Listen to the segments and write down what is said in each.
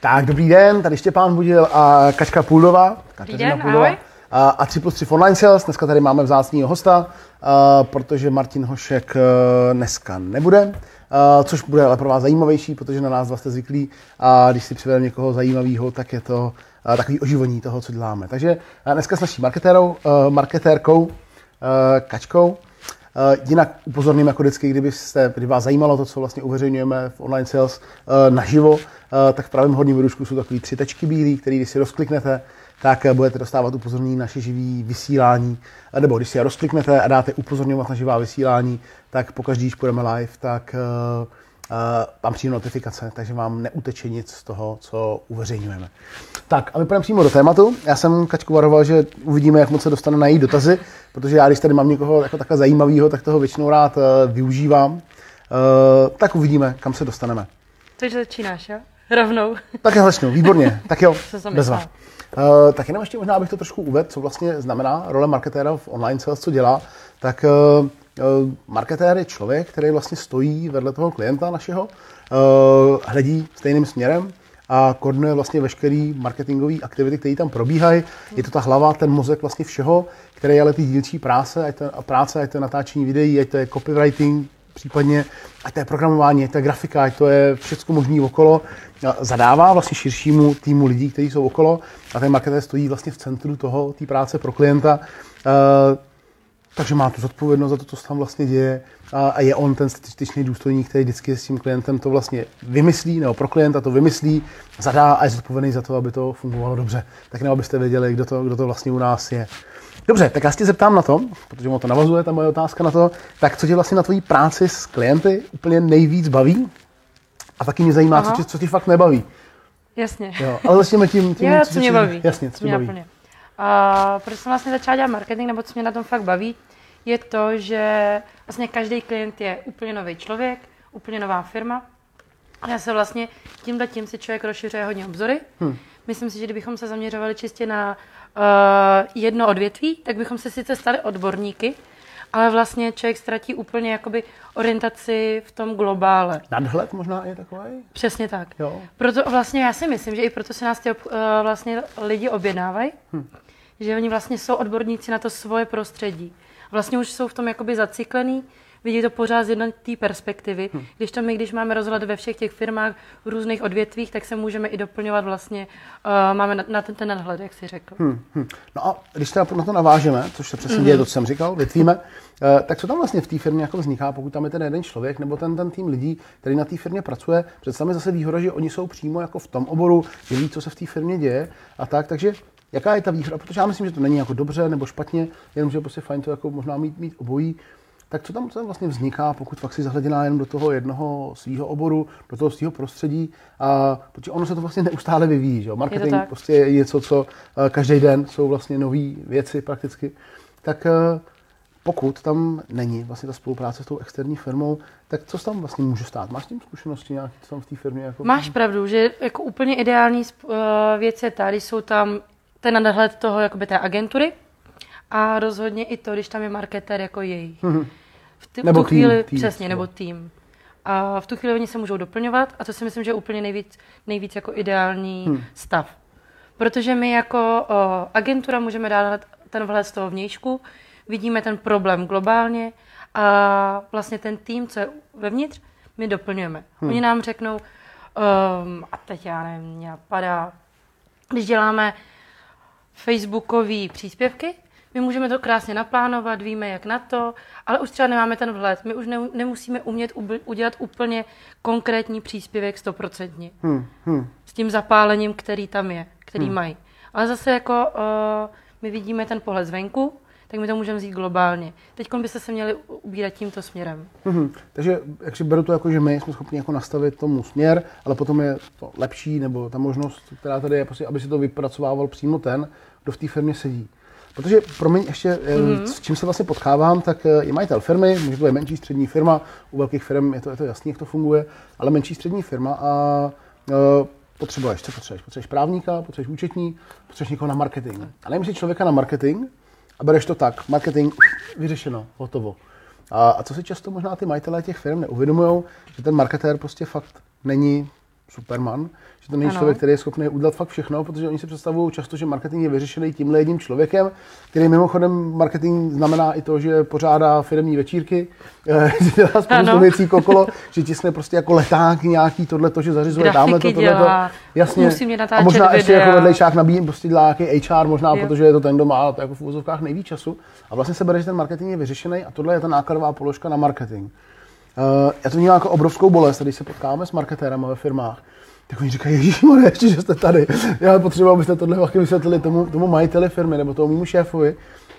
Tak, dobrý den, tady Štěpán Budil a Kačka Půldová. Kateřina den, Půldová. ahoj. A, a 3 plus 3 v online sales. Dneska tady máme vzácného hosta, protože Martin Hošek a, dneska nebude. Což bude ale pro vás zajímavější, protože na nás dva jste zvyklí a když si přivedeme někoho zajímavého, tak je to takový oživení toho, co děláme. Takže dneska s naší marketérou, a, marketérkou a, Kačkou. Uh, jinak upozorním jako vždycky, kdybyste, kdyby vás zajímalo to, co vlastně uveřejňujeme v online sales uh, naživo, uh, tak v pravém horním vidrušku jsou takové tři tečky bílé, které když si rozkliknete, tak budete dostávat upozornění na naše živý vysílání. Nebo když si je rozkliknete a dáte upozorňovat na živá vysílání, tak pokaždý, když půjdeme live, tak vám přijde notifikace, takže vám neuteče nic z toho, co uveřejňujeme. Tak a my půjdeme přímo do tématu. Já jsem Kačku varoval, že uvidíme, jak moc se dostane na její dotazy, protože já, když tady mám někoho jako takhle zajímavého, tak toho většinou rád uh, využívám. Uh, tak uvidíme, kam se dostaneme. Takže začínáš, jo? Rovnou. Tak já začnu, výborně. Tak jo, bezva. Uh, tak jenom ještě možná, abych to trošku uvedl, co vlastně znamená role marketéra v online sales, co dělá. Tak uh, uh, marketér je člověk, který vlastně stojí vedle toho klienta našeho, uh, hledí stejným směrem a koordinuje vlastně veškerý marketingové aktivity, které tam probíhají. Je to ta hlava, ten mozek vlastně všeho, který je ale ty dílčí práce, ať to, práce, ať to je natáčení videí, ať to je copywriting, případně ať to je programování, ať to je grafika, ať to je všechno možné okolo, a zadává vlastně širšímu týmu lidí, kteří jsou okolo a ten marketér stojí vlastně v centru toho, té práce pro klienta. Takže má tu zodpovědnost za to, co se tam vlastně děje a, a je on ten styčný důstojník, který vždycky s tím klientem to vlastně vymyslí, nebo pro klienta to vymyslí, zadá a je zodpovědný za to, aby to fungovalo dobře. Tak nebo abyste věděli, kdo to, kdo to vlastně u nás je. Dobře, tak já se tě zeptám na to, protože mu to navazuje, ta moje otázka na to, tak co tě vlastně na tvojí práci s klienty úplně nejvíc baví? A taky mě zajímá, co tě, co tě fakt nebaví. Jasně. Jo, ale začněme tím, tím Jo, co, co mě baví. Jasně, co, mě baví. naplňuje. A proč jsem vlastně začala dělat marketing, nebo co mě na tom fakt baví, je to, že vlastně každý klient je úplně nový člověk, úplně nová firma. A já se vlastně tímhle tím si člověk rozšiřuje hodně obzory. Hmm. Myslím si, že kdybychom se zaměřovali čistě na uh, jedno odvětví, tak bychom se sice stali odborníky, ale vlastně člověk ztratí úplně jakoby orientaci v tom globále. Nadhled možná je takový? Přesně tak. Jo. Proto vlastně já si myslím, že i proto se nás ty ob- eh, vlastně lidi objednávají, hm. Že oni vlastně jsou odborníci na to svoje prostředí. Vlastně už jsou v tom jakoby zaciklený, vidí to pořád z jedné té perspektivy. Hm. Když to my, když máme rozhled ve všech těch firmách v různých odvětvích, tak se můžeme i doplňovat vlastně, uh, máme na, na ten, ten nadhled, jak jsi řekl. Hm. Hm, hm. No a když teda na to navážeme, což se přesně děje, to, co jsem říkal, větvíme, eh, tak co tam vlastně v té firmě jako vzniká, pokud tam je ten jeden člověk nebo ten, ten tým lidí, který na té firmě pracuje, představ mi zase výhoda, že oni jsou přímo jako v tom oboru, že ví, co se v té firmě děje a tak, takže jaká je ta výhoda, protože já myslím, že to není jako dobře nebo špatně, jenom že je prostě fajn to jako možná mít, mít obojí, tak co tam, co tam vlastně vzniká, pokud fakt si zahleděná jenom do toho jednoho svého oboru, do toho svého prostředí, a, protože ono se to vlastně neustále vyvíjí. Že? Marketing tak. prostě je něco, co eh, každý den jsou vlastně nové věci prakticky. Tak eh, pokud tam není vlastně ta spolupráce s tou externí firmou, tak co se tam vlastně může stát? Máš s tím zkušenosti nějaké, co tam v té firmě? Jako... Máš pravdu, že jako úplně ideální eh, věc je ta, když jsou tam ten nadhled toho jakoby té agentury a rozhodně i to, když tam je marketér jako její. V, ty, Nebo v tu tým, chvíli, tým přesně, nebo tým. A v tu chvíli oni se můžou doplňovat a to si myslím, že je úplně nejvíc, nejvíc jako ideální hmm. stav. Protože my jako o, agentura můžeme dát ten vhled z toho vnějšku, vidíme ten problém globálně a vlastně ten tým, co je vevnitř, my doplňujeme. Hmm. Oni nám řeknou, um, a teď já nevím, mě napadá, když děláme facebookové příspěvky, my můžeme to krásně naplánovat, víme jak na to, ale už třeba nemáme ten vhled. My už ne, nemusíme umět uby- udělat úplně konkrétní příspěvek stoprocentně. Hmm, hm. S tím zapálením, který tam je, který hmm. mají. Ale zase jako uh, my vidíme ten pohled zvenku, tak my to můžeme vzít globálně. Teď byste se měli ubírat tímto směrem. Mhm. Takže jak si beru to jako, že my jsme schopni jako nastavit tomu směr, ale potom je to lepší, nebo ta možnost, která tady je, prostě, aby si to vypracovával přímo ten, kdo v té firmě sedí. Protože, promiň, ještě, mm-hmm. s čím se vlastně potkávám, tak eh, je majitel firmy, může to být menší střední firma, u velkých firm je to, je to jasný, jak to funguje, ale menší střední firma a uh, potřebuješ, co potřebuješ? Potřebuješ právníka, potřebuješ účetní, potřebuješ někoho na marketing. A nevím si člověka na marketing a bereš to tak, marketing, vyřešeno, hotovo. A, a co si často možná ty majitelé těch firm neuvědomují, že ten marketér prostě fakt není superman, že to není Ano. člověk, který je schopný udělat fakt všechno, protože oni si představují často, že marketing je vyřešený tímhle jedním člověkem, který mimochodem marketing znamená i to, že pořádá firmní večírky, eh, že dělá spoustu věcí okolo, že tiskne prostě jako leták nějaký tohle, to, že zařizuje tamhle to, tohle to. Jasně. musí mě a možná ještě videa. jako vedlejšák nabíjí, prostě dělá nějaký HR možná, Jo. protože je to ten, kdo má to jako v úvozovkách nejvíc času. A vlastně se bere, že ten marketing je vyřešený a tohle je ta nákladová položka na marketing. Uh, já to vnímám jako obrovskou bolest, když se potkáme s marketérem ve firmách, tak oni říkají, Ježíš, ještě, že jste tady. Já potřebuji, abyste tohle vlastně vysvětlili tomu, tomu majiteli firmy nebo tomu mému šéfovi,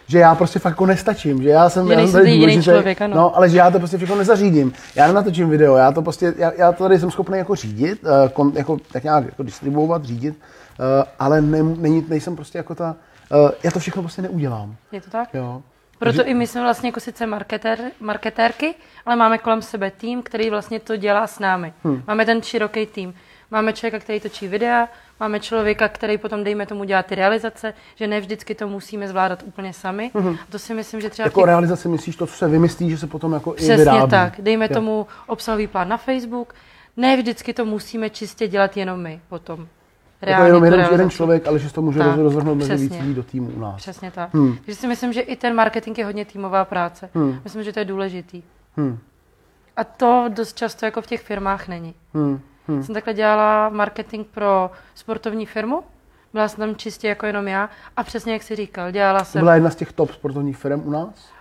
že já prostě fakt jako nestačím, že já jsem, Že já jsem tady důležitý, člověk, ano. No, ale že já to prostě všechno nezařídím. Já nenatočím video, já to prostě, já, já to tady jsem schopný jako řídit, uh, kon, jako, tak nějak jako distribuovat, řídit, uh, ale ne, není, nejsem prostě jako ta, uh, já to všechno prostě neudělám. Je to tak? Jo. Proto i my jsme vlastně jako sice marketér, marketérky, ale máme kolem sebe tým, který vlastně to dělá s námi. Hmm. Máme ten široký tým. Máme člověka, který točí videa, máme člověka, který potom, dejme tomu, dělá ty realizace, že ne vždycky to musíme zvládat úplně sami. Hmm. A to si myslím, že třeba Jako těch realizace myslíš to, co se vymyslí, že se potom jako i Přesně vyrábí. tak. Dejme Jo. tomu obsahový plán na Facebook. Ne vždycky to musíme čistě dělat jenom my potom. Jako jenom tu jeden, jeden realizaci. člověk, ale že se to může Tak, rozvrhnout mezi víc lidí do týmu u nás. Přesně tak. Hmm. Takže si myslím, že i ten marketing je hodně týmová práce. Hmm. Myslím, že to je důležitý. Hmm. A to dost často jako v těch firmách není. Hmm. Hmm. Jsem takhle dělala marketing pro sportovní firmu. Byla jsem tam čistě jako jenom já. A přesně jak jsi říkal, dělala To jsem byla jedna z těch top sportovních firm u nás.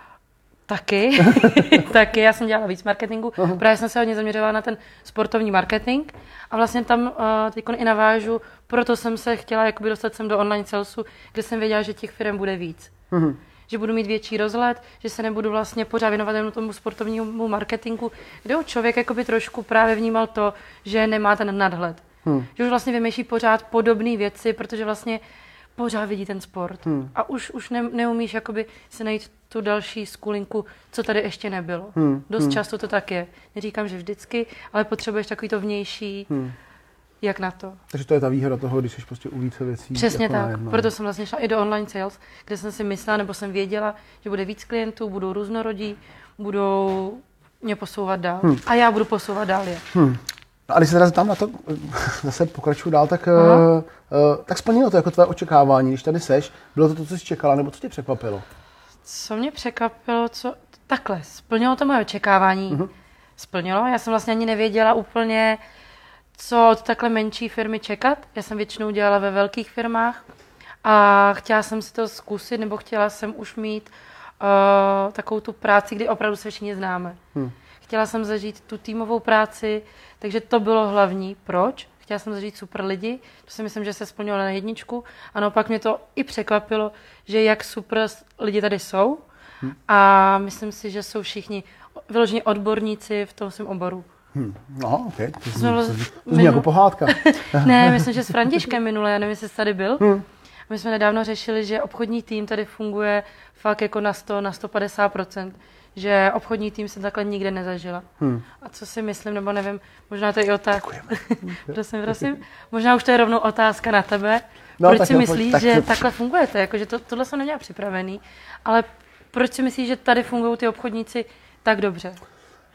Taky. taky, já jsem dělala víc marketingu. Právě jsem se hodně zaměřovala na ten sportovní marketing. A vlastně tam uh, teď i navážu, proto jsem se chtěla jakoby dostat sem do online salesu, kde jsem věděla, že těch firm bude víc. Mhm. že budu mít větší rozhled, že se nebudu vlastně pořád věnovat jenom tomu sportovnímu marketingu, kde už člověk jakoby trošku právě vnímal to, že nemá ten nadhled. Hmm. Že už vlastně vymýšlí pořád podobné věci, protože vlastně pořád vidí ten sport. Hmm. A už, už ne, neumíš jakoby se najít tu další skulinku, co tady ještě nebylo. Hmm. Dost Hmm. často to tak je. Neříkám, že vždycky, ale potřebuješ takový to vnější, Hmm. jak na to. Takže to je ta výhoda toho, když jsi prostě u více věcí. Přesně jako tak. najednou. Proto jsem vlastně šla i do online sales, kde jsem si myslela, nebo jsem věděla, že bude víc klientů, budou různorodí, budou mě posouvat dál. Hmm. A já budu posouvat dál je. Hmm. No a když se teda tam na to zase pokračuju dál, tak, Aha. uh, tak splnilo to jako tvé očekávání, když tady seš. Bylo to to, co jsi čekala, nebo co tě překvapilo? Co mě překvapilo, co... Takhle, splnilo to moje očekávání. Mhm. Splnilo. Já jsem vlastně ani nevěděla úplně, co od takhle menší firmy čekat. Já jsem většinou dělala ve velkých firmách a chtěla jsem si to zkusit, nebo chtěla jsem už mít uh, takovou tu práci, kdy opravdu se všichni známe. Hmm. Chtěla jsem zažít tu týmovou práci, takže to bylo hlavní. Proč? Chtěla jsem zažít super lidi, to si myslím, že se splnilo na jedničku. A naopak mě to i překvapilo, že jak super lidi tady jsou. A myslím si, že jsou všichni vyloženě odborníci v tom svém oboru. Hm. No, ok. To zní, Jsme to zní, to zní jako minu- pohádka. Ne, myslím, že s Františkem minule, já nevím, jestli jsi tady byl. Hmm. My jsme nedávno řešili, že obchodní tým tady funguje fakt jako na 100, na 150% že obchodní tým jsem takhle nikde nezažila. Hmm. A co si myslím, nebo nevím, možná to je i otázka. prosím, prosím. Možná už to je rovnou otázka na tebe. No, proč si myslíš, tak že to- takhle fungujete? Jakože to, tohle jsem neměla připravený, ale proč si myslíš, že tady fungují ty obchodníci tak dobře?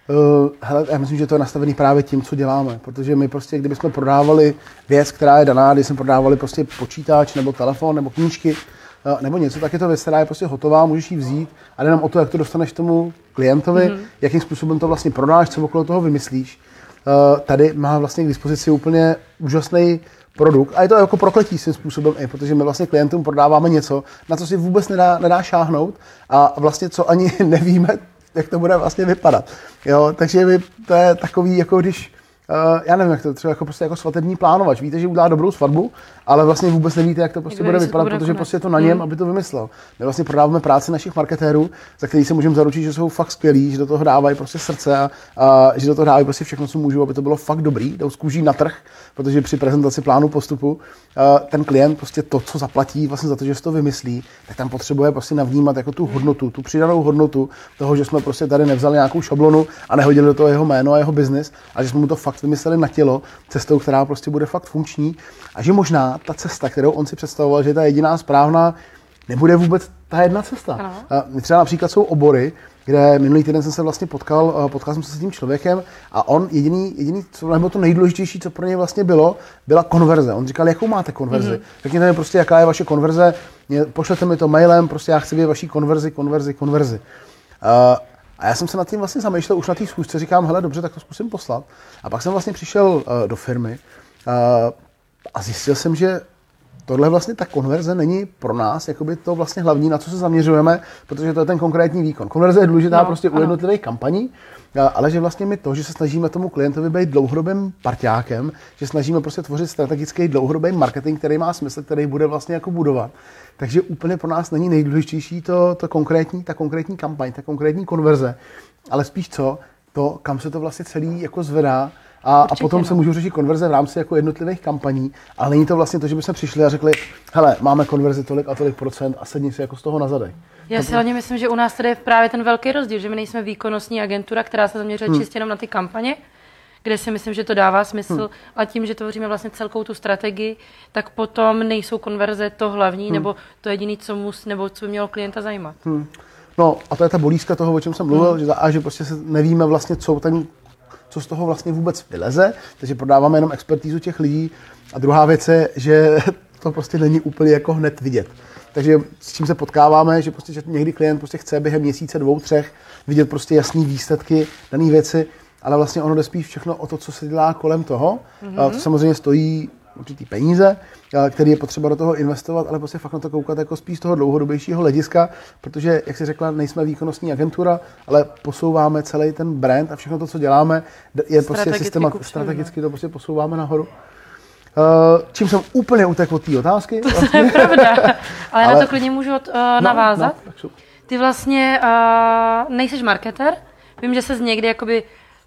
Uh, hele, já myslím, že to je nastavený právě tím, co děláme, protože my prostě, kdybychom prodávali věc, která je daná, když jsme prodávali prostě počítač nebo telefon nebo knížky uh, nebo něco, tak je to věc, která je prostě hotová, můžeš ji vzít a jde nám o to, jak to dostaneš tomu klientovi, mm-hmm. jakým způsobem to vlastně prodáš, co okolo toho vymyslíš. Uh, tady má vlastně k dispozici úplně úžasný produkt a je to jako prokletí svým způsobem i, protože my vlastně klientům prodáváme něco, na co si vůbec nedá, nedá šáhnout a vlastně co ani nevíme, jak to bude vlastně vypadat. Jo, takže to je takový, jako když, uh, já nevím, jak to třeba jako, prostě jako svatební plánovač. Víte, že udělá dobrou svatbu, ale vlastně vůbec nevíte, jak to prostě Jak bude vypadat, bude protože konec. prostě je to na něm, Hmm. aby to vymyslel. My vlastně prodáváme práci našich marketérů, za který si můžeme zaručit, že jsou fakt skvělí, že do toho dávají prostě srdce a, a že do toho dávají prostě všechno, co můžou, aby to bylo fakt dobrý, jdou z kůží na trh, protože při prezentaci plánu postupu uh, ten klient prostě to, co zaplatí vlastně za to, že si to vymyslí, tak tam potřebuje prostě navnímat jako tu hodnotu, tu přidanou hodnotu toho, že jsme prostě tady nevzali nějakou šablonu a nehodili do toho jeho jméno a jeho biznis, a že jsme mu to fakt vymysleli na tělo, cestou, která prostě bude fakt funkční a že možná ta cesta, kterou on si představoval, že je ta jediná správná, nebude vůbec ta jedna cesta. Ano. A třeba například jsou obory, kde minulý týden jsem se vlastně potkal, eh, potkal jsem se s tím člověkem a on jediný, jediný co, nebo to nejdůležitější, co pro něj vlastně bylo, byla konverze. On říkal, jakou máte konverzi? Mm-hmm. Řekněte mi prostě, jaká je vaše konverze, pošlete mi to mailem, prostě já chci vědět vaší konverzi, konverzi, konverzi. Uh, a já jsem se nad tím vlastně zamýšlel už na té schůzce, říkám, hele, dobře, tak to zkusím poslat. A pak jsem vlastně přišel uh, do firmy uh, a zjistil jsem, že tohle vlastně ta konverze není pro nás jakoby to vlastně hlavní, na co se zaměřujeme, protože to je ten konkrétní výkon. Konverze je důležitá no, prostě u jednotlivých kampaní, ale že vlastně my to, že se snažíme tomu klientovi být dlouhodobým parťákem, že snažíme prostě tvořit strategický dlouhodobý marketing, který má smysl, který bude vlastně jako budovat. Takže úplně pro nás není nejdůležitější to, to konkrétní, ta konkrétní kampaň, ta konkrétní konverze, ale spíš co, to, kam se to vlastně celý jako zvedá a, a potom no. se můžou řešit konverze v rámci jako jednotlivých kampaní, ale není to vlastně to, že bychom přišli a řekli, hele, máme konverzi tolik a tolik procent a sedni si jako z toho na zadek. Já si hlavně myslím, že u nás tady je právě ten velký rozdíl, že my nejsme výkonnostní agentura, která se zaměřuje hmm. čistě jenom na ty kampaně, kde si myslím, že to dává smysl hmm. a tím, že tvoříme vlastně celkou tu strategii, tak potom nejsou konverze to hlavní, hmm. nebo to jediné, co mus, nebo co by mělo klienta zajímat. Hmm. No a to je ta bolízka toho, o čem jsem mluvil, hmm. že, a že prostě se nevíme vlastně, co ten co z toho vlastně vůbec vyleze, takže prodáváme jenom expertízu těch lidí. A druhá věc je, že to prostě není úplně jako hned vidět. Takže s čím se potkáváme, že prostě že někdy klient prostě chce během měsíce, dvou, třech vidět prostě jasné výsledky dané věci, ale vlastně ono jde spíš všechno o to, co se dělá kolem toho. Mm-hmm. To samozřejmě stojí určitý peníze, který je potřeba do toho investovat, ale prostě fakt na to koukat jako spíš z toho dlouhodobějšího hlediska, protože, jak si řekla, nejsme výkonnostní agentura, ale posouváme celý ten brand a všechno to, co děláme, je prostě systémat, strategicky to prostě posouváme nahoru. Čím jsem úplně utekl od té otázky. To je pravda, ale, ale na to klidně můžu uh, navázat. No, no, Ty vlastně uh, nejseš marketer, vím, že se někdy jakoby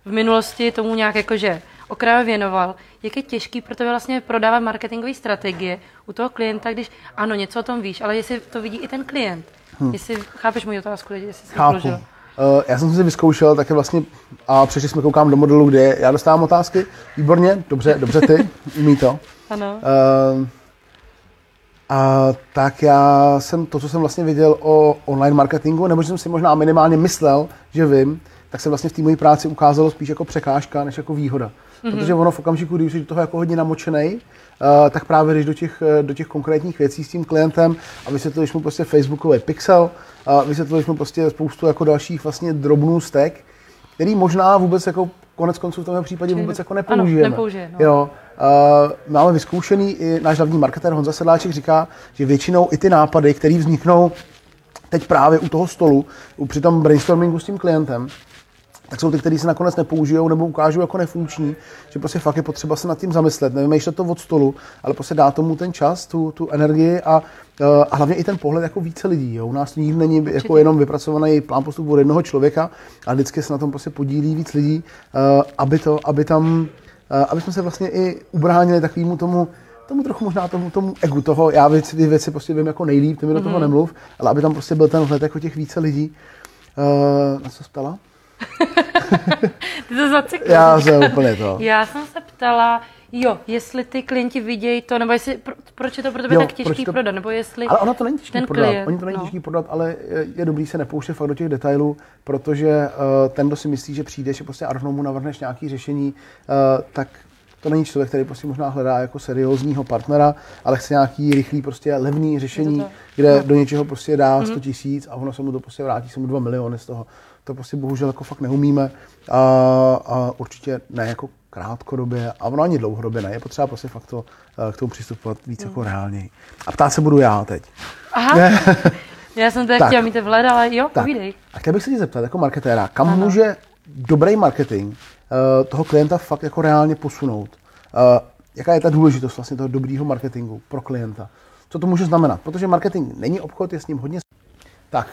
v minulosti tomu nějak jakože okrajově věnoval. Jak je těžký pro tebe vlastně prodávat marketingové strategie u toho klienta, když ano, něco o tom víš, ale jestli to vidí i ten klient. Hmm. Jestli chápeš můj otázku, jestli jsi Chápu. Uh, já jsem si vyzkoušel také vlastně a přešli jsme koukám do modelu, kde já dostávám otázky. Výborně, dobře, dobře ty, umí to. Ano. Uh, a tak já jsem to, co jsem vlastně viděl o online marketingu, nebo jsem si možná minimálně myslel, že vím, tak se vlastně v té mojí práci ukázalo spíš jako překážka, než jako výhoda. Mm-hmm. Protože ono v okamžiku, když jsi do toho jako hodně namočený, uh, tak právě jdeš do těch, eh, do těch konkrétních věcí s tím klientem a vysvětluješ mu prostě Facebookový pixel, a vysvětluješ mu prostě spoustu jako dalších vlastně drobnů stek, který možná vůbec jako konec konců v tomhle případě vůbec jako nepoužijeme. Ano, nepoužije, no. jo. Uh, máme vyzkoušený, i náš hlavní marketér Honza Sedláček říká, že většinou i ty nápady, které vzniknou teď právě u toho stolu, při tom brainstormingu s tím klientem, tak jsou ty, které se nakonec nepoužijou nebo ukážou jako nefunkční, že prostě fakt je potřeba se nad tím zamyslet, nevymýšlet to od stolu, ale prostě dát tomu ten čas, tu, tu energii a, eh, a hlavně i ten pohled jako více lidí. Jo. U nás nikdy není jako jenom vypracovaný plán postupu od jednoho člověka, a vždycky se na tom prostě podílí víc lidí, eh, aby, to, aby tam, eh, aby jsme se vlastně i ubránili takovému tomu, tomu trochu možná tomu, tomu egu toho, já věci, ty věci prostě vím jako nejlíp, ty mi do toho mm-hmm. nemluv, ale aby tam prostě byl ten hled jako těch více lidí. Uh, na co stala? Ty to zaciklil. Já jsem úplně to. Já jsem se ptala, jo, jestli ty klienti vidějí to, nebo jestli, pro, proč je to pro tebe jo, tak těžký to, prodat, nebo jestli Ale ono to není těžký prodat, klient, oni to není no. těžký prodat, ale je, je dobrý se nepouštět fakt do těch detailů, protože uh, ten, kdo si myslí, že přijde, že prostě a rovnou mu navrhneš nějaký řešení, uh, tak to není člověk, který prostě možná hledá jako seriózního partnera, ale chce nějaký rychlý, prostě levný řešení, kde no. do něčeho prostě dá 100 mhm. tisíc a ono se mu to prostě vrátí, se mu 2 miliony z toho to prostě bohužel jako fakt neumíme a, a určitě ne jako krátkodobě a ono ani dlouhodobě ne. Je potřeba prostě fakt to, eh, k tomu přistupovat víc jako reálněji. A ptát se budu já teď. Aha. já jsem to chtěla mít vhled, ale jo, tak. povídej. A chtěl bych se tě zeptat jako marketéra, kam ano. může dobrý marketing uh, toho klienta fakt jako reálně posunout? Uh, jaká je ta důležitost vlastně toho dobrýho marketingu pro klienta? Co to může znamenat? Protože marketing není obchod, je s ním hodně... Tak,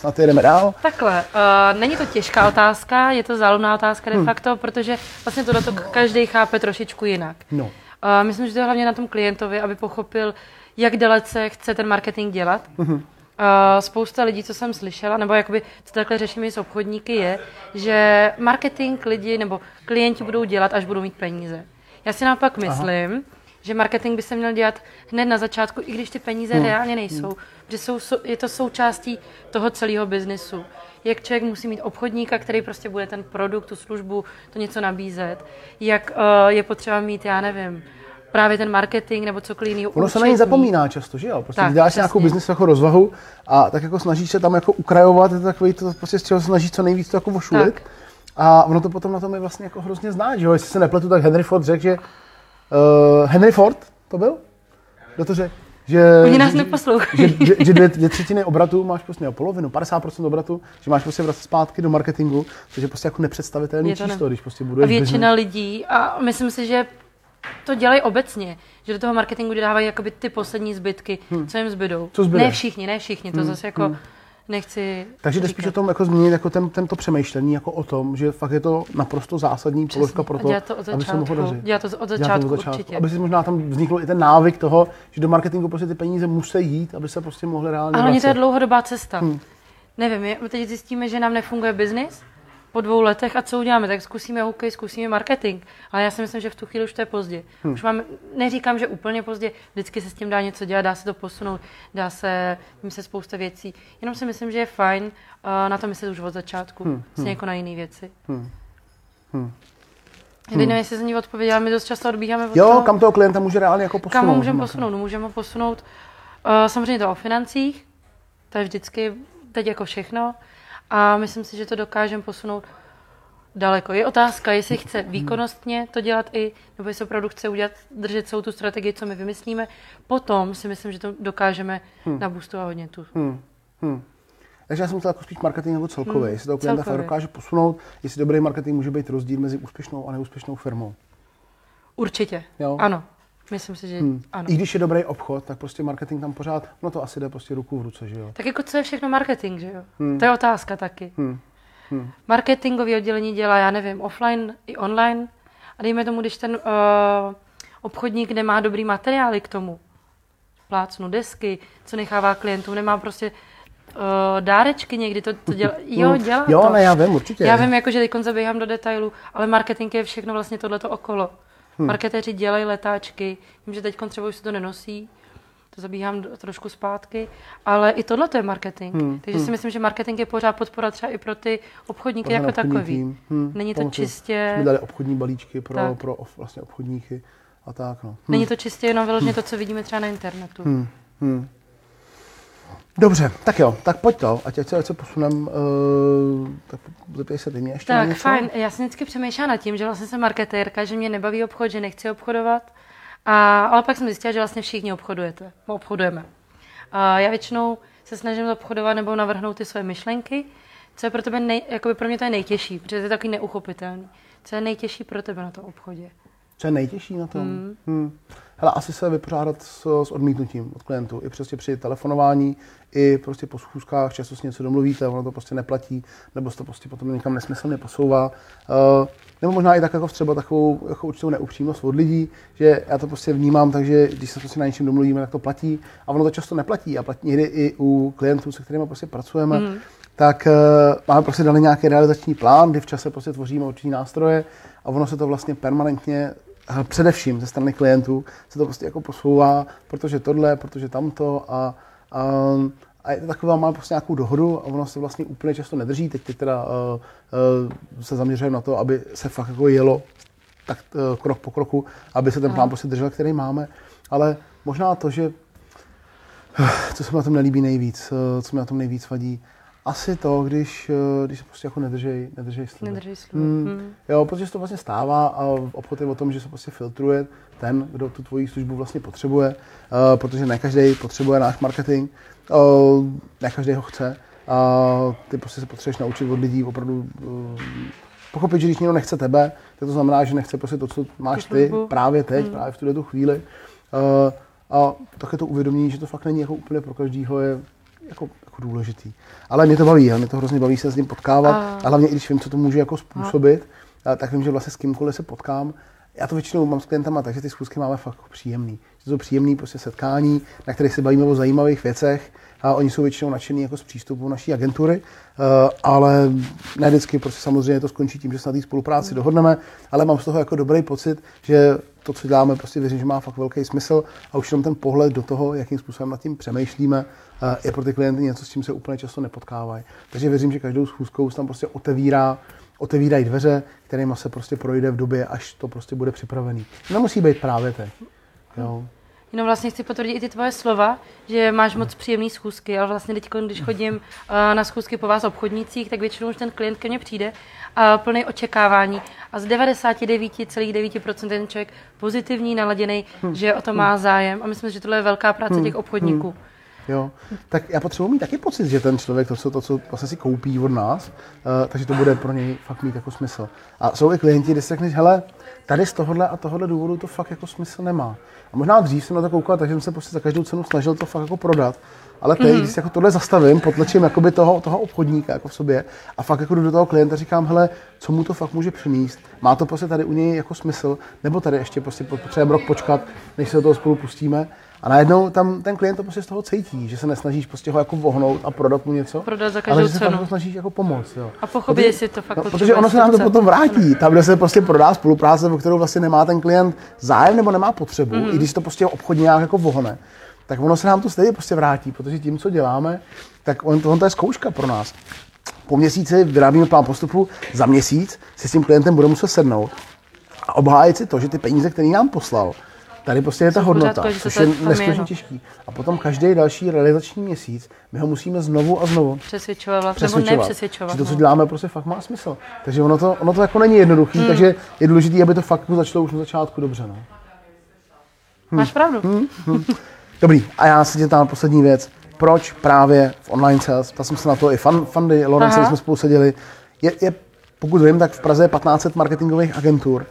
Snad jdeme dál. Takhle, uh, není to těžká otázka, je to záludná otázka de hmm. facto, hmm. protože vlastně to to každý chápe trošičku jinak. No. Uh, myslím, že to je hlavně na tom klientovi, aby pochopil, jak dalece chce ten marketing dělat. Hmm. Uh, spousta lidí, co jsem slyšela, nebo jakoby, co takhle řešíme s obchodníky, je, že marketing lidi nebo klienti budou dělat, až budou mít peníze. Já si naopak myslím, Aha že marketing by se měl dělat hned na začátku, i když ty peníze hmm. reálně nejsou, hmm. že jsou, je to součástí toho celého biznesu. Jak člověk musí mít obchodníka, který prostě bude ten produkt, tu službu, to něco nabízet. Jak uh, je potřeba mít, já nevím, právě ten marketing nebo cokoliv jiného. Ono se na ní zapomíná často, že jo? Prostě tak, děláš přesně. nějakou biznis jako rozvahu a tak jako snažíš se tam jako ukrajovat, je to takový to prostě z čeho snažíš co nejvíc to jako vošulit. Tak. A ono to potom na tom je vlastně jako hrozně znát, že jo? Jestli se nepletu, tak Henry Ford řekl, že uh, Henry Ford to byl? Kdo to řekl? Že, Oni nás neposlouchají. Že, že, že dvě, dvě, třetiny obratu máš prostě o polovinu, 50% obratu, že máš prostě vracet zpátky do marketingu, což je prostě jako nepředstavitelný číslo, ne. když prostě budeš A většina business. lidí, a myslím si, že to dělají obecně, že do toho marketingu dávají jakoby ty poslední zbytky, hmm. co jim zbydou. Co zbyde? Ne všichni, ne všichni, to hmm. zase jako... Hmm nechci Takže jde spíš o tom jako změnit jako ten, tento přemýšlení jako o tom, že fakt je to naprosto zásadní Přesně. položka pro to, to od začátku, aby se mohl dařit. Dělat to od začátku, to od začátku určitě. Aby si možná tam vznikl i ten návyk toho, že do marketingu prostě ty peníze musí jít, aby se prostě mohly reálně Ale to je dlouhodobá cesta. Hmm. Nevím, my teď zjistíme, že nám nefunguje biznis, po dvou letech a co uděláme, tak zkusíme hokej, zkusíme marketing. Ale já si myslím, že v tu chvíli už to je pozdě. Hmm. Už mám, neříkám, že úplně pozdě, vždycky se s tím dá něco dělat, dá se to posunout, dá se, jim se spousta věcí. Jenom si myslím, že je fajn uh, na to myslet už od začátku, hmm. hmm. jako na jiné věci. Hmm. Hmm. Já nevím, jestli jsem ní odpověděla, my dost často odbíháme od Jo, toho, kam toho klienta může reálně jako posunout. Kam můžeme posunout? No, můžeme posunout uh, samozřejmě to o financích, to je vždycky teď jako všechno a myslím si, že to dokážeme posunout daleko. Je otázka, jestli chce výkonnostně to dělat i, nebo jestli opravdu chce udělat, držet celou tu strategii, co my vymyslíme. Potom si myslím, že to dokážeme hmm. nabustovat hodně tu. Hmm. Hmm. Takže já jsem chtěl jako spíš marketing jako celkově, hmm. jestli to klienta dokáže posunout, jestli dobrý marketing může být rozdíl mezi úspěšnou a neúspěšnou firmou. Určitě, jo? ano. Myslím si, že hmm. ano. I když je dobrý obchod, tak prostě marketing tam pořád, no to asi jde prostě ruku v ruce, že jo? Tak jako co je všechno marketing, že jo? Hmm. To je otázka taky. Hmm. Hmm. Marketingový oddělení dělá, já nevím, offline i online. A dejme tomu, když ten uh, obchodník nemá dobrý materiály k tomu, plácnu desky, co nechává klientům, nemá prostě uh, dárečky někdy, to, to dělá, jo, hmm. dělá Jo, to. ne, já vím, určitě. Já vím, jako, že teď zabíhám do detailu, ale marketing je všechno vlastně tohleto okolo. Hmm. Marketéři dělají letáčky, vím, že teď třeba už se to nenosí, to zabíhám trošku zpátky, ale i tohle je marketing. Hmm. Takže hmm. si myslím, že marketing je pořád podpora třeba i pro ty obchodníky pořád jako takový. Hmm. Není to Pamatuju. čistě... Jsme dali obchodní balíčky pro, pro vlastně obchodníky a tak. No. Hmm. Není to čistě jenom vyloženě hmm. to, co vidíme třeba na internetu. Hmm. Hmm. Dobře, tak jo, tak pojď to, ať se, se posunem, uh, tak zeptej se ty mě ještě Tak fajn, já jsem vždycky přemýšlela nad tím, že vlastně jsem marketérka, že mě nebaví obchod, že nechci obchodovat, a, ale pak jsem zjistila, že vlastně všichni obchodujete, obchodujeme. A já většinou se snažím obchodovat nebo navrhnout ty své myšlenky, co je pro tebe, nej, jakoby pro mě to je nejtěžší, protože to je takový neuchopitelný. Co je nejtěžší pro tebe na tom obchodě? Co je nejtěžší na tom? Hmm. Hmm. Hele, asi se vypořádat s, s odmítnutím od klientů. I prostě při telefonování, i prostě po schůzkách, často si něco domluvíte, ono to prostě neplatí, nebo se to prostě potom někam nesmyslně posouvá. Uh, nebo možná i tak jako třeba takovou jako určitou neupřímnost od lidí, že já to prostě vnímám, takže když se prostě na něčem domluvíme, tak to platí. A ono to často neplatí a platí někdy i u klientů, se kterými prostě pracujeme. Mm. Tak uh, máme prostě dali nějaký realizační plán, kdy v čase prostě tvoříme určitý nástroje a ono se to vlastně permanentně především ze strany klientů se to prostě jako posouvá, protože tohle, protože tamto a, a, a je to taková, má prostě nějakou dohodu a ono se vlastně úplně často nedrží. Teď, teď teda uh, uh, se zaměřujeme na to, aby se fakt jako jelo tak uh, krok po kroku, aby se ten plán prostě držel, který máme. Ale možná to, že co se mi na tom nelíbí nejvíc, co mi na tom nejvíc vadí, asi to, když, eh, když se prostě jako nedržej, nedržej sliby. Nedržej sliby. Hmm. Hmm. Jo, protože se to vlastně stává a obchod je o tom, že se prostě filtruje ten, kdo tu tvoji službu vlastně potřebuje, uh, protože ne každý potřebuje náš marketing, uh, ne každý ho chce a ty prostě se potřebuješ naučit od lidí opravdu uh, pochopit, že když někdo nechce tebe, tak to znamená, že nechce prostě to, co máš ty právě teď, hmm. právě v tuto chvíli. Uh, a také to uvědomění, že to fakt není jako úplně pro každýho je jako, jako důležitý. Ale mě to baví, mě to hrozně baví se s ním potkávat a, a hlavně i když vím, co to může jako způsobit, a tak vím, že vlastně s kýmkoliv se potkám, já to většinou mám s klientama, takže ty schůzky máme fakt příjemný. To jsou příjemný prostě setkání, na kterých se bavíme o zajímavých věcech a oni jsou většinou nadšení jako z přístupu naší agentury, eh, ale ne vždycky prostě samozřejmě to skončí tím, že se na té spolupráci dohodneme, ale mám z toho jako dobrý pocit, že to, co děláme, prostě věřím, že má fakt velký smysl a už jenom ten pohled do toho, jakým způsobem nad tím přemýšlíme, eh, je pro ty klienty něco, s čím se úplně často nepotkávají. Takže věřím, že každou schůzkou se tam prostě otevírá otevírají dveře, kterými se prostě projde v době, až to prostě bude připravený. Nemusí být právě teď. Jo. Jenom vlastně chci potvrdit i ty tvoje slova, že máš moc příjemné schůzky, ale vlastně teď, když chodím uh, na schůzky po vás obchodnicích, tak většinou už ten klient ke mně přijde a plný očekávání. A z 99,9% ten člověk pozitivní, naladěný, hmm. že o to má zájem. A myslím, že tohle je velká práce hmm. těch obchodníků. Hmm. Jo. Tak já potřebuji mít taky pocit, že ten člověk to, co, to, co vlastně si koupí od nás, uh, takže to bude pro něj fakt mít jako smysl. A jsou i klienti, kde si řekneš, hele, tady z tohohle a tohohle důvodu to fakt jako smysl nemá. A možná dřív jsem na to koukal, takže jsem se prostě za každou cenu snažil to fakt jako prodat. Ale teď, mm-hmm. když jako tohle zastavím, potlačím jakoby toho, toho obchodníka jako v sobě a fakt jako jdu do toho klienta říkám, hele, co mu to fakt může přinést, má to prostě tady u něj jako smysl, nebo tady ještě prostě potřebujeme rok počkat, než se do toho spolu pustíme. A najednou tam ten klient to prostě z toho cítí, že se nesnažíš prostě ho jako vohnout a prodat mu něco, prodat za každou ale že se cenu. fakt snažíš jako pomoct. Jo. A pochopit, jestli to fakt no, Protože ono se nám to potom vrátí. Tam, kde se prostě prodá spolupráce, o kterou vlastně nemá ten klient zájem nebo nemá potřebu, mm-hmm. i když to prostě obchodně nějak jako vohne, tak ono se nám to stejně prostě vrátí, protože tím, co děláme, tak on, to, on to je zkouška pro nás. Po měsíci vyrábíme plán postupu, za měsíc si s tím klientem bude muset sednout a obhájit si to, že ty peníze, které nám poslal, Tady prostě je ta hodnota, což je neskutečně těžký. A potom každý další realizační měsíc my ho musíme znovu a znovu přesvědčovat, přesvědčovat nebo nepřesvědčovat. Že to, co no. děláme, prostě fakt má smysl. Takže ono to, ono to jako není jednoduché, hmm. takže je důležité, aby to fakt začalo už na začátku dobře. No. Hm. Máš pravdu. Hm. Hm. Dobrý, a já se tě tam poslední věc. Proč právě v online sales, ptal jsem se na to i fan, Fandy, Lorence, jsme spolu seděli, je, je, pokud vím, tak v Praze je 1500 marketingových agentur.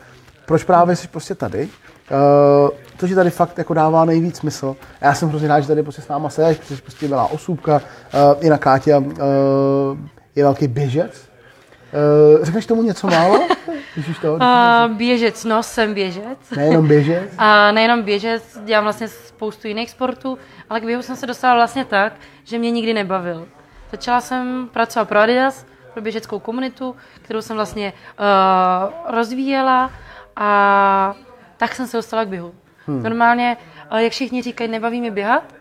Proč právě jsi prostě tady? Uh, to, že tady fakt jako dává nejvíc smysl. A já jsem hrozně rád, že tady prostě s náma seš, protože prostě byla osůbka, uh, i na Kátě uh, je velký běžec. Uh, řekneš tomu něco málo? Když to, uh, běžec, no, jsem běžec. Nejenom běžec? A uh, nejenom běžec, dělám vlastně spoustu jiných sportů, ale k běhu jsem se dostala vlastně tak, že mě nikdy nebavil. Začala jsem pracovat pro Adidas, pro běžeckou komunitu, kterou jsem vlastně uh, rozvíjela a tak jsem se dostala k běhu. Hmm. Normálně, jak všichni říkají, nebaví mě běhat,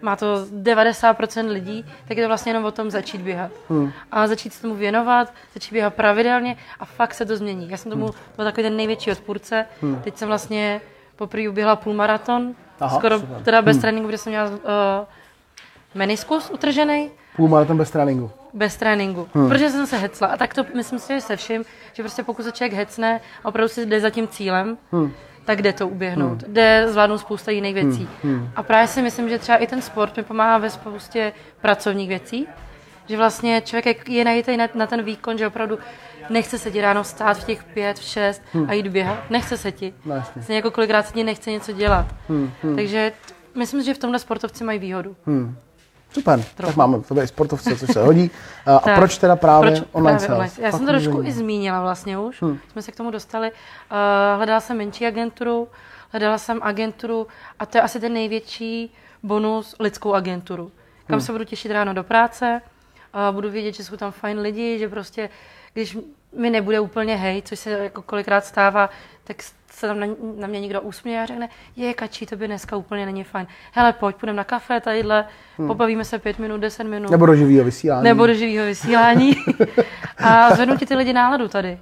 má to 90% lidí, tak je to vlastně jenom o tom začít běhat. Hmm. A začít se tomu věnovat, začít běhat pravidelně a fakt se to změní. Já jsem tomu hmm. byl takový ten největší odpůrce. Hmm. Teď jsem vlastně poprvé uběhla půlmaraton, Aha, skoro super. teda bez hmm. tréninku, kde jsem měla uh, meniskus utržený. Půlmaraton bez tréninku. Bez tréninku, hmm. protože jsem se hecla. A tak to myslím si, že se vším, že prostě pokud se člověk hecne a opravdu si jde za tím cílem, hmm tak jde to uběhnout. Hmm. Jde zvládnout spousta jiných věcí. Hmm. Hmm. A právě si myslím, že třeba i ten sport mi pomáhá ve spoustě pracovních věcí. Že vlastně člověk je najítej na, na ten výkon, že opravdu nechce se ti ráno stát v těch pět, v šest hmm. a jít běhat. Nechce se ti. Vlastně jako kolikrát se ti nechce něco dělat. Hmm. Hmm. Takže myslím, že v tomhle sportovci mají výhodu. Hmm. Super, Trochu. tak máme tebe i sportovce, což se hodí. A, a proč teda právě proč online právě sales? Já Fakt jsem to trošku i zmínila vlastně už, hmm. jsme se k tomu dostali. Uh, hledala jsem menší agenturu, hledala jsem agenturu a to je asi ten největší bonus lidskou agenturu. Kam hmm. se budu těšit ráno do práce, uh, budu vědět, že jsou tam fajn lidi, že prostě, když mi nebude úplně hej, což se jako kolikrát stává, tak se tam na, na mě někdo usměje a řekne, je kačí, to by dneska úplně není fajn. Hele, pojď, půjdeme na kafe, tadyhle, hmm. pobavíme se pět minut, deset minut. Nebo do živého vysílání. Nebo do živého vysílání. a zvednu ti ty lidi náladu tady.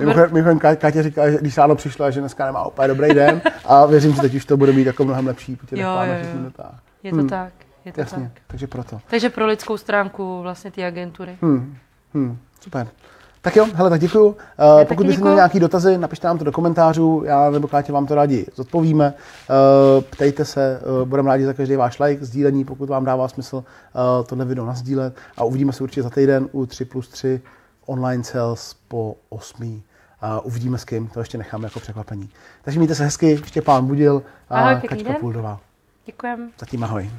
Mimochodem, Katě říká, že když ráno přišla, že dneska nemá úplně dobrý den a věřím, že teď už to bude mít jako mnohem lepší těch jo, jo, jo. Je to hmm. tak. Je to Jasně, tak. takže proto. Takže pro lidskou stránku vlastně ty agentury. Hmm. Hmm. Super. Tak jo, hele, tak děkuju. Uh, pokud byste měli nějaké dotazy, napište nám to do komentářů, já nebo Kátě vám to rádi zodpovíme. Uh, ptejte se, uh, budeme rádi za každý váš like, sdílení, pokud vám dává smysl uh, tohle video nazdílet. A uvidíme se určitě za týden u 3 plus 3 online sales po 8. Uh, uvidíme s kým, to ještě necháme jako překvapení. Takže mějte se hezky, Štěpán Budil a Kaťka Puldová. Děkujeme. Zatím ahoj.